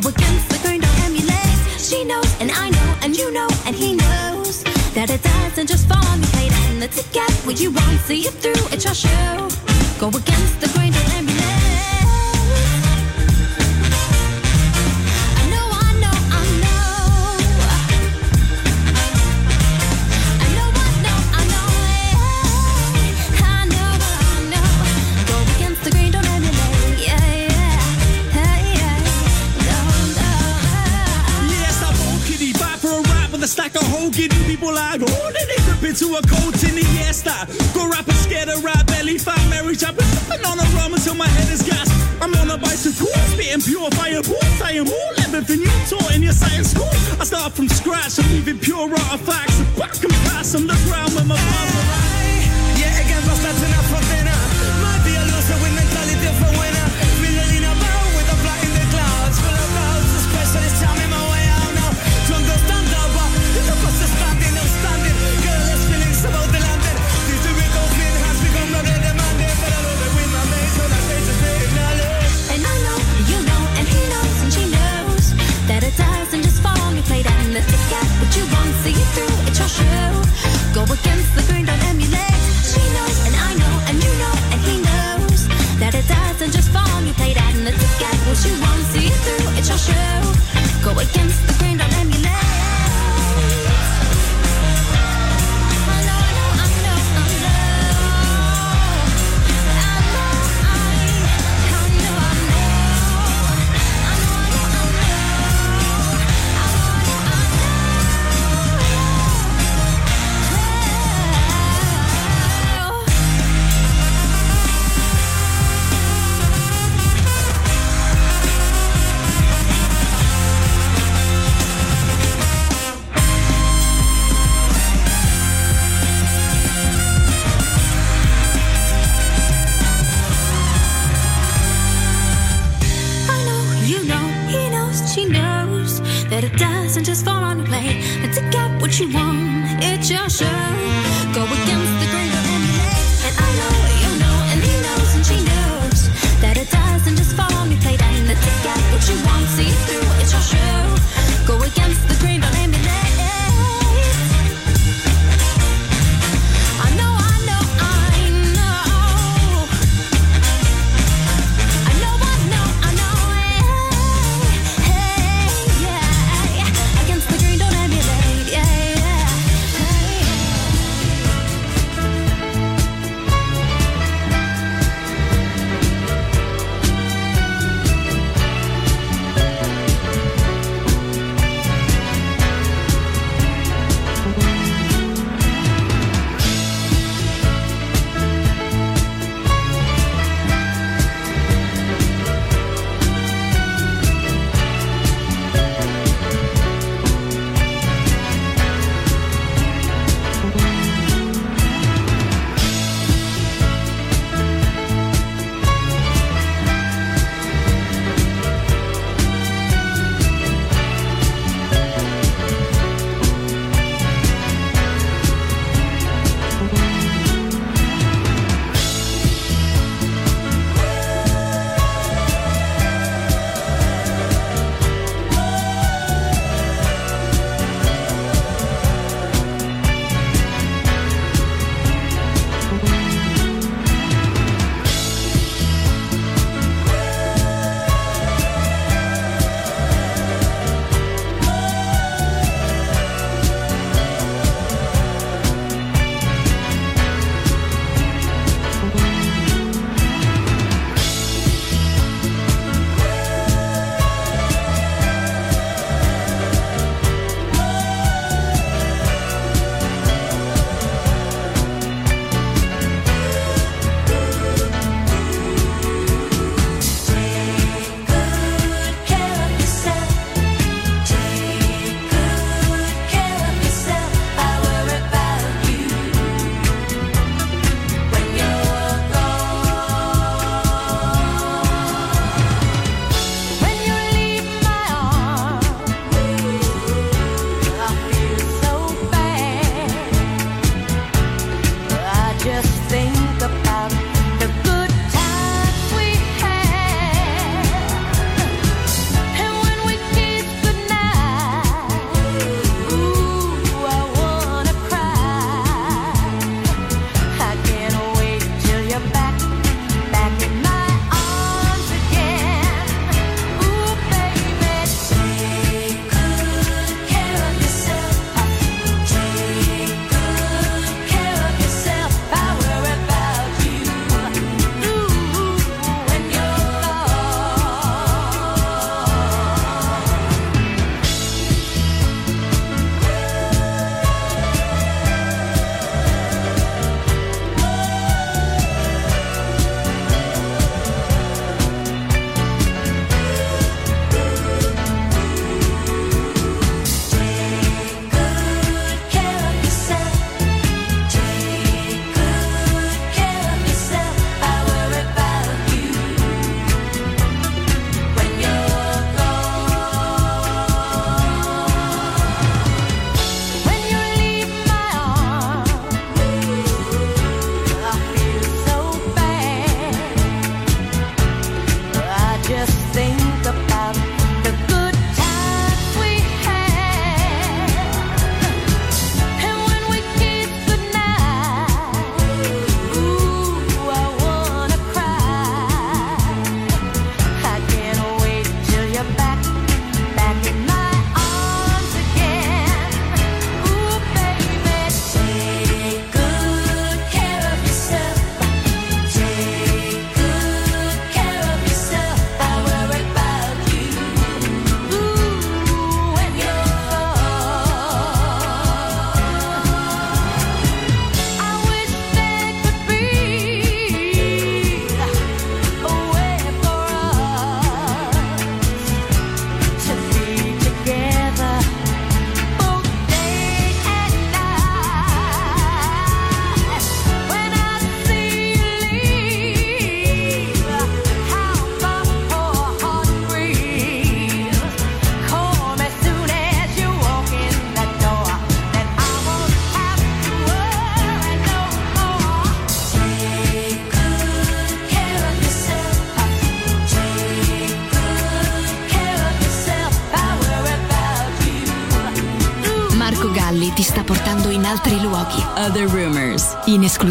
go against the grain, don't emulate. She knows, and I know, and you know, and he knows that it doesn't just fall on your plate. And the ticket, what you want, see it through, it's your show. science. I start from scratch, I'm leaving pure artifacts.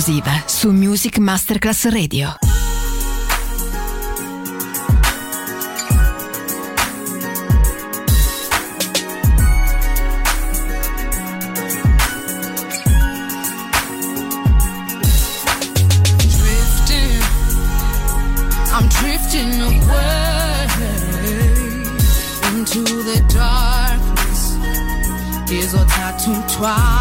esclusiva su Music Masterclass Radio. Is all tattooed twice.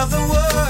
Of the world